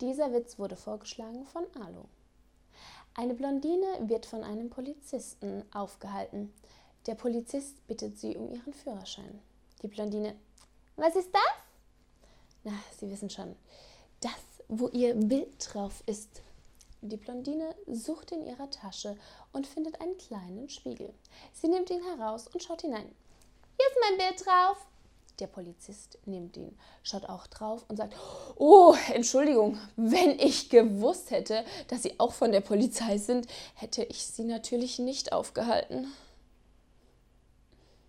Dieser Witz wurde vorgeschlagen von Alu. Eine Blondine wird von einem Polizisten aufgehalten. Der Polizist bittet sie um ihren Führerschein. Die Blondine, was ist das? Na, Sie wissen schon, das, wo ihr Bild drauf ist. Die Blondine sucht in ihrer Tasche und findet einen kleinen Spiegel. Sie nimmt ihn heraus und schaut hinein. Hier ist mein Bild drauf. Der Polizist nimmt ihn, schaut auch drauf und sagt, oh, Entschuldigung, wenn ich gewusst hätte, dass Sie auch von der Polizei sind, hätte ich Sie natürlich nicht aufgehalten.